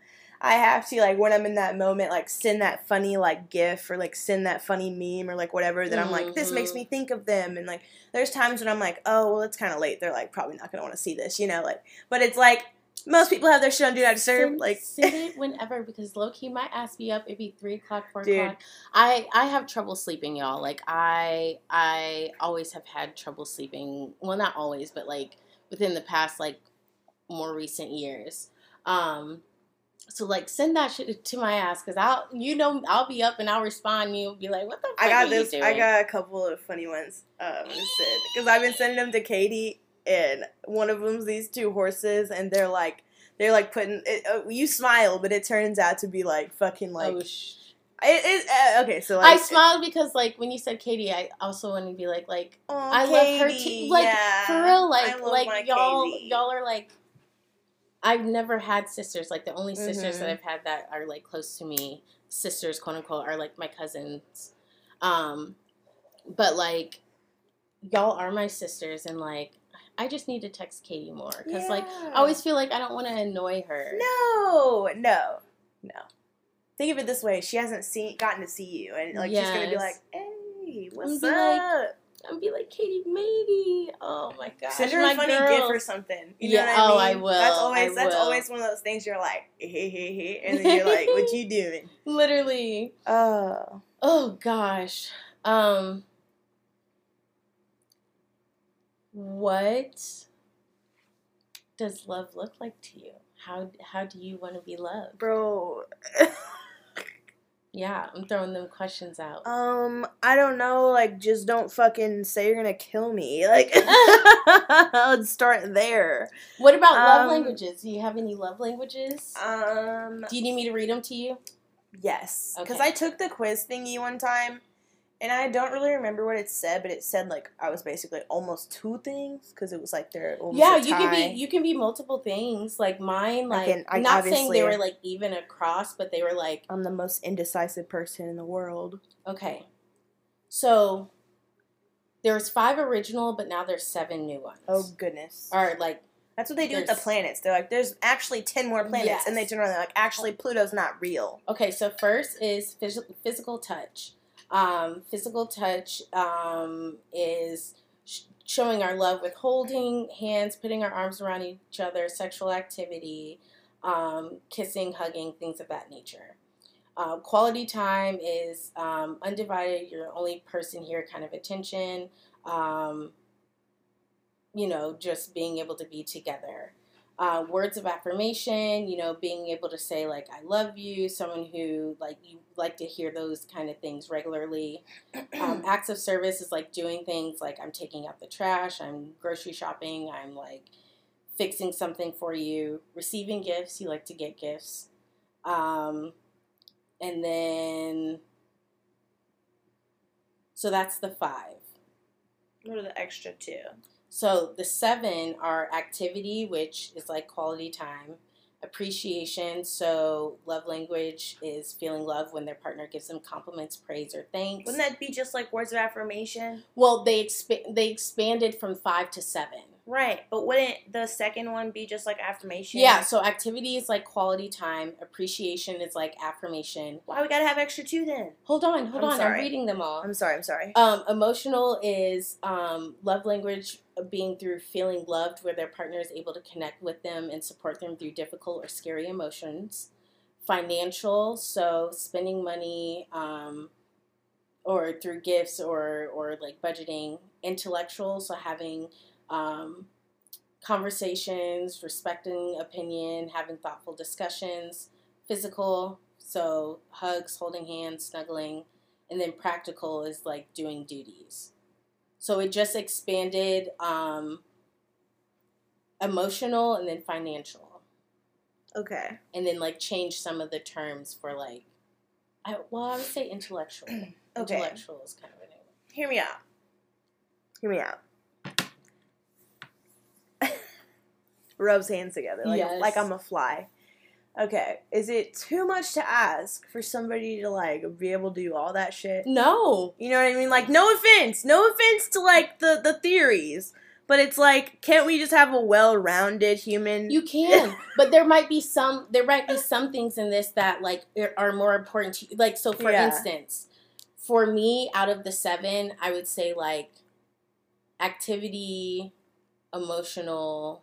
I have to like when I'm in that moment like send that funny like gif or like send that funny meme or like whatever that I'm like this makes me think of them and like there's times when I'm like oh well it's kind of late they're like probably not going to want to see this you know like but it's like most people have their shit on do not disturb Send, like send it whenever because low key my ass be up. It'd be three o'clock, four Dude. o'clock. I I have trouble sleeping, y'all. Like I I always have had trouble sleeping. Well, not always, but like within the past like more recent years. Um, so like send that shit to my ass because I'll you know I'll be up and I'll respond. And you'll be like, what the fuck I got this. I got a couple of funny ones. Um, because I've been sending them to Katie, and one of them's these two horses, and they're like, they're like putting. It, uh, you smile, but it turns out to be like fucking like. oh, sh- it, it, uh, okay, so I like, smiled because like when you said Katie, I also wanted to be like like I love her Katie, too. Like yeah. for real, like like y'all Katie. y'all are like I've never had sisters. Like the only sisters that Mhm. I've had that are like close to me, sisters quote unquote, are like my cousins. Um but like y'all are my sisters and like I just need to text Katie more because like I always feel like I don't want to annoy her. No, no, no. Think of it this way: she hasn't seen, gotten to see you, and like she's gonna be like, "Hey, what's up?" like, up?" I'd be like Katie, maybe. Oh my gosh, Send her my a funny girl. gift or something. You Yeah, know what I oh, mean? I will, That's always I that's always one of those things you're like, hey, hey, hey, and then you're like, what you doing? Literally. Oh, Oh gosh. Um what does love look like to you? How how do you want to be loved? bro. Yeah, I'm throwing them questions out. um, I don't know. Like, just don't fucking say you're gonna kill me. Like, I'll start there. what about love um, languages? Do you have any love languages? Um, do you need me to read them to you? Yes, because Okay. I took the quiz thingy one time, and I don't really remember what it said, but it said like I was basically almost two things because it was like they're almost yeah, you can be you can be multiple things. Like mine, like can- I not saying they were like even across, but they were like I'm the most indecisive person in the world. okay. So there was five original, but now there's seven new ones. Oh goodness. or like That's what they do with the planets. They're like, there's actually ten more planets, and they Yes. turn around. They're like, actually, Pluto's not real. Okay, so first is phys- physical touch. Um, physical touch um, is sh- showing our love with holding hands, putting our arms around each other, sexual activity, um, kissing, hugging, things of that nature. Uh, quality time is um, undivided. You're the only person here, kind of attention. Um, you know, just being able to be together uh, words of affirmation, you know, being able to say like "I love you," someone who like you like to hear those kind of things regularly. Um, acts of service is like doing things like I'm taking out the trash, I'm grocery shopping, I'm like fixing something for you. Receiving gifts, you like to get gifts, um, and then so that's the five. What are the extra two? So the seven are activity, which is like quality time, appreciation. So love language is feeling love when their partner gives them compliments, praise, or thanks. Wouldn't that be just like words of affirmation? well, they expa- they expanded from five to seven. Right, but wouldn't the second one be just like affirmation? Yeah. So activity is like quality time. Appreciation is like affirmation. Why we gotta have extra two then? Hold on, hold I'm on. sorry. I'm reading them all. I'm sorry. I'm sorry. Um, emotional is um, love language being through feeling loved, where their partner is able to connect with them and support them through difficult or scary emotions. Financial, so spending money um, or through gifts or, or like budgeting. Intellectual, so having um, conversations, respecting opinion, having thoughtful discussions. Physical, so hugs, holding hands, snuggling and then practical is like doing duties. So it just expanded um, emotional and then financial, Okay. and then like changed some of the terms for like, I, well, I would say intellectual. Okay. Intellectual is kind of a new one. Hear me out. Hear me out. Rubs hands together like Yes. like I'm a fly. Okay, is it too much to ask for somebody to like be able to do all that shit? No, You know what I mean? Like, no offense, no offense to like the the theories, but it's like, can't we just have a well-rounded human? you can, but there might be some. There might be some things in this that like are more important to you. Like, so for Yeah. instance, for me, out of the seven, I would say like activity, emotional,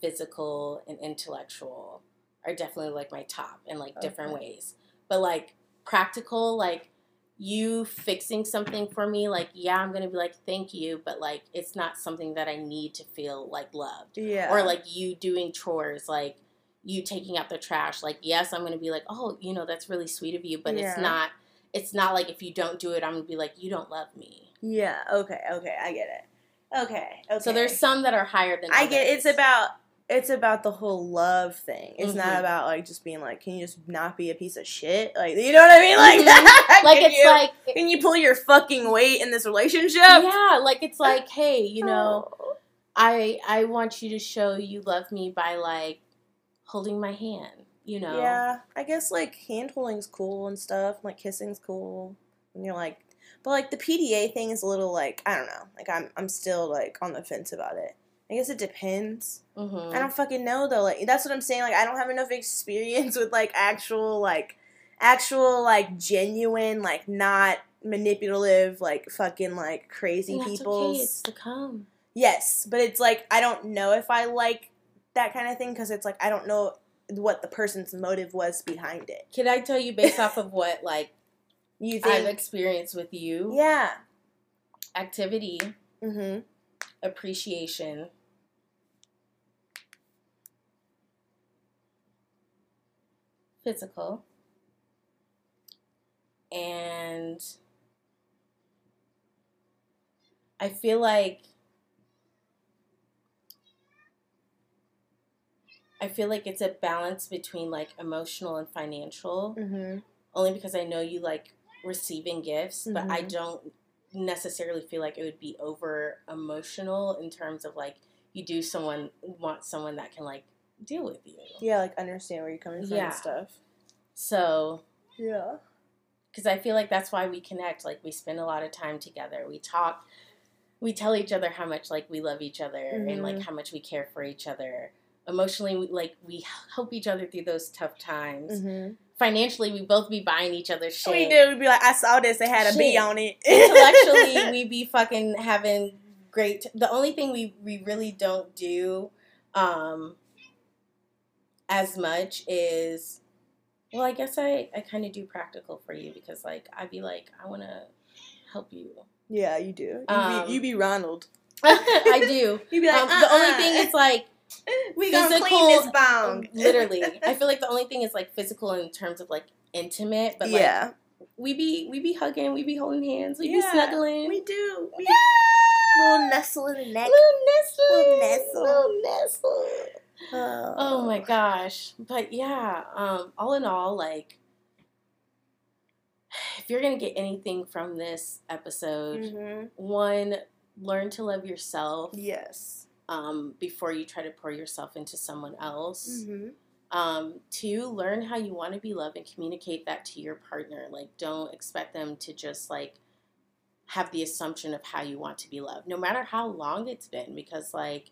physical, and intellectual are definitely like my top in like different ways. But like practical, like you fixing something for me, like yeah, I'm gonna be like thank you, but like it's not something that I need to feel like loved. yeah. Or like you doing chores, like you taking out the trash. Like yes, I'm gonna be like oh, you know that's really sweet of you, but Yeah. it's not. It's not like if you don't do it, I'm gonna be like you don't love me. yeah. Okay. Okay. I get it. Okay. Okay. So there's some that are higher than. I get it's about it's about the whole love thing. It's Mhm. not about like just being like, can you just not be a piece of shit? Like, you know what I mean? Like, Mhm. like can it's you, like can you pull your fucking weight in this relationship? yeah, like it's like hey, you know, Oh. I I want you to show you love me by like holding my hand. You know. Yeah, I guess like hand holding's cool and stuff. Like kissing's cool. And you're like, but like the PDA thing is a little like I don't know. Like I'm I'm still like on the fence about it. I guess it depends. hmm I don't fucking know though. Like that's what I'm saying. Like I don't have enough experience with like actual like actual like genuine like not manipulative like fucking like crazy people. okay. It's to come. Yes, but it's like I don't know if I like that kind of thing because it's like I don't know what the person's motive was behind it. Can I tell you based off of what like You I've think? experienced with you? Yeah. Activity, Mm-hmm. appreciation, physical, and I feel like I feel like it's a balance between like emotional and financial. Mm-hmm. only because I know you like receiving gifts, but I Mhm. don't necessarily feel like it would be over emotional in terms of like you do someone want someone that can like deal with you. Yeah, like understand where you're coming from Yeah. and stuff. So, Yeah. because I feel like that's why we connect. Like we spend a lot of time together. We talk. we tell each other how much like we love each other mm-hmm. and like mm-hmm. how much we care for each other emotionally we, like we help each other through those tough times mm-hmm. financially we both be buying each other shit we do we'd be like i saw this it had a b on it intellectually we be fucking having great t- the only thing we we really don't do um as much is well i guess i i kind of do practical for you because like i'd be like i want to help you yeah you do you, um, be, you be ronald i do you be like um, uh-uh. the only thing is like we gonna clean this bound. literally, I feel like the only thing is like physical in terms of like intimate, but like, yeah, we be we be hugging, we be holding hands, we yeah, be snuggling. We do. We yeah. Little nestle in the neck. Little nestle. Little nestle. Little nestle. Oh. oh my gosh. But yeah, um, all in all, like if you're gonna get anything from this episode, mm-hmm. one, learn to love yourself. Yes um, before you try to pour yourself into someone else. Mm-hmm. Um, two, learn how you want to be loved and communicate that to your partner. Like, don't expect them to just like have the assumption of how you want to be loved, no matter how long it's been, because like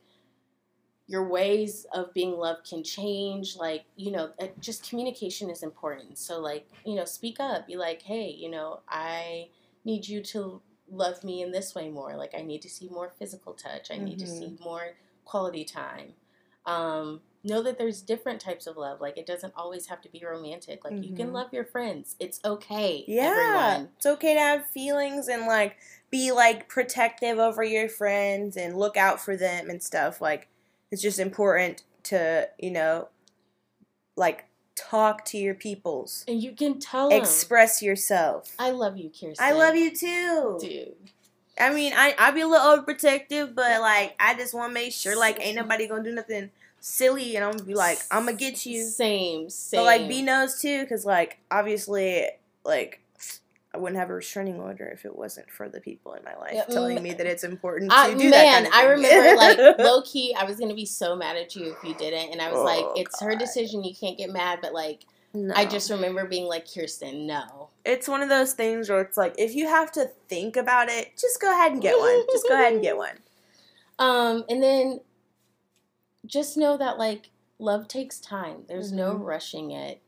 your ways of being loved can change. Like, you know, just communication is important. So, like, you know, speak up. Be like, hey, you know, I need you to love me in this way more. Like I need to see more physical touch. I need mm-hmm. to see mm-hmm. more quality time. Um, know that there's different types of love. Like it doesn't always have to be romantic. Like mm-hmm. you can mm-hmm. love your friends. It's okay. Yeah, everyone. it's okay to have feelings and like be like protective over your friends and look out for them and stuff. Like it's just important to you know, like talk to your peoples. And you can tell Express them. yourself. I love you, Kirsten. I love you too. Dude. I mean, I I be a little overprotective, but like I just want to make sure like ain't nobody gonna do nothing silly, and I'm gonna Bee like I'm gonna get you. Same, same. But like be knows too, because like obviously like I wouldn't have a restraining order if it wasn't for the people in my life yeah, telling me that it's important to do man, that. Man, kind of I remember like low key, I was gonna be so mad at you if you didn't, and I was oh, like, "It's God. her decision. You can't get mad." But like, no. I just remember being like, "Kirsten, no." It's one of those things where it's like, if you have to think about it, just go ahead and get one. just go ahead and get one. Um, and then just know that like love takes time. There's mm-hmm. no rushing it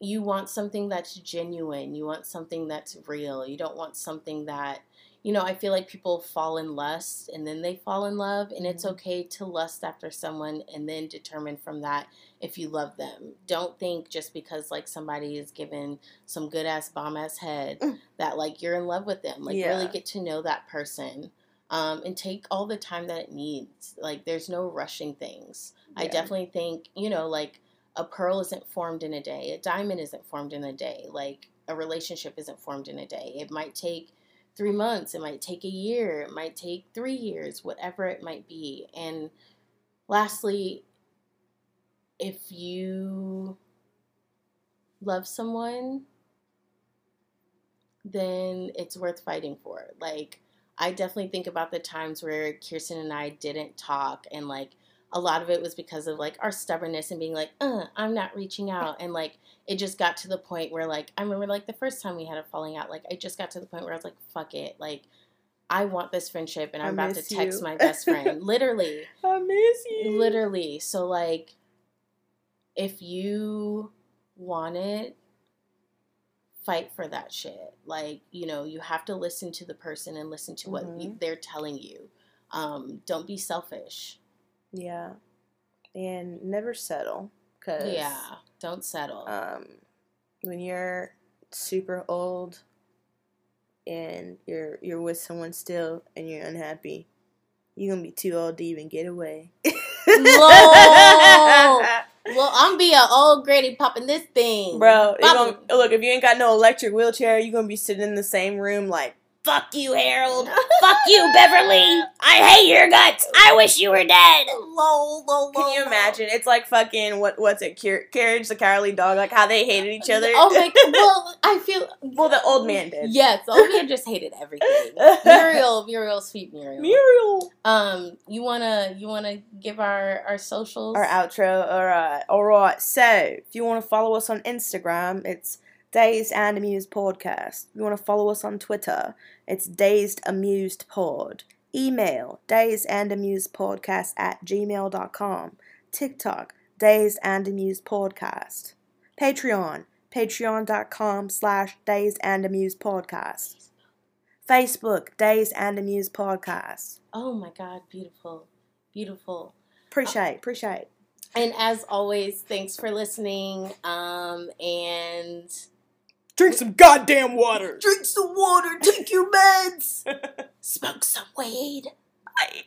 you want something that's genuine. You want something that's real. You don't want something that, you know, I feel like people fall in lust and then they fall in love, and it's mm-hmm. okay to lust after someone and then determine from that if you love them. Don't think just because like somebody is given some good ass bomb ass head mm. that like you're in love with them. Like yeah. really get to know that person. Um, and take all the time that it needs. Like there's no rushing things. Yeah. I definitely think, you know, like a pearl isn't formed in a day, a diamond isn't formed in a day, like a relationship isn't formed in a day. It might take three months, it might take a year, it might take three years, whatever it might be. And lastly, if you love someone, then it's worth fighting for. Like, I definitely think about the times where Kirsten and I didn't talk and like a lot of it was because of like our stubbornness and being like, uh, I'm not reaching out. And like, it just got to the point where like, I remember like the first time we had a falling out, like, I just got to the point where I was like, fuck it. Like, I want this friendship and I'm about to text you. my best friend. Literally. I miss you. Literally. So, like, if you want it, fight for that shit. Like, you know, you have to listen to the person and listen to what mm-hmm. they're telling you. Um, don't be selfish. Yeah. And never settle. Cause, yeah, don't settle. Um, when you're super old and you're you're with someone still and you're unhappy, you're gonna be too old to even get away. Well, I'm be an old granny popping this thing, bro. Gonna, look, if you ain't got no electric wheelchair, you're gonna be sitting in the same room like Fuck you, Harold. Fuck you, Beverly. I hate your guts. I wish you were dead. Lol, lol, Can you imagine? It's like fucking what? What's it? Courage the Cowardly Dog. Like how they hated each other. Oh my god. Well, I feel. Well, the old man did. Yes, the old man just hated everything. Muriel, Muriel, sweet Muriel. Muriel. Um, you wanna you wanna give our our socials our outro. All right, all right. So if you want to follow us on Instagram, it's Dazed and Amused Podcast. If you want to follow us on Twitter, it's Dazed Amused Pod. Email Dazed and Amused Podcast at gmail.com. TikTok Dazed and Amused Podcast. Patreon patreon.com slash Dazed and Amused Podcast. Facebook Dazed and Amused Podcast. Oh my God, beautiful. Beautiful. Appreciate, appreciate. And as always, thanks for listening. Um, and drink some goddamn water. Drink some water. Take your meds. Smoke some weed. Bye.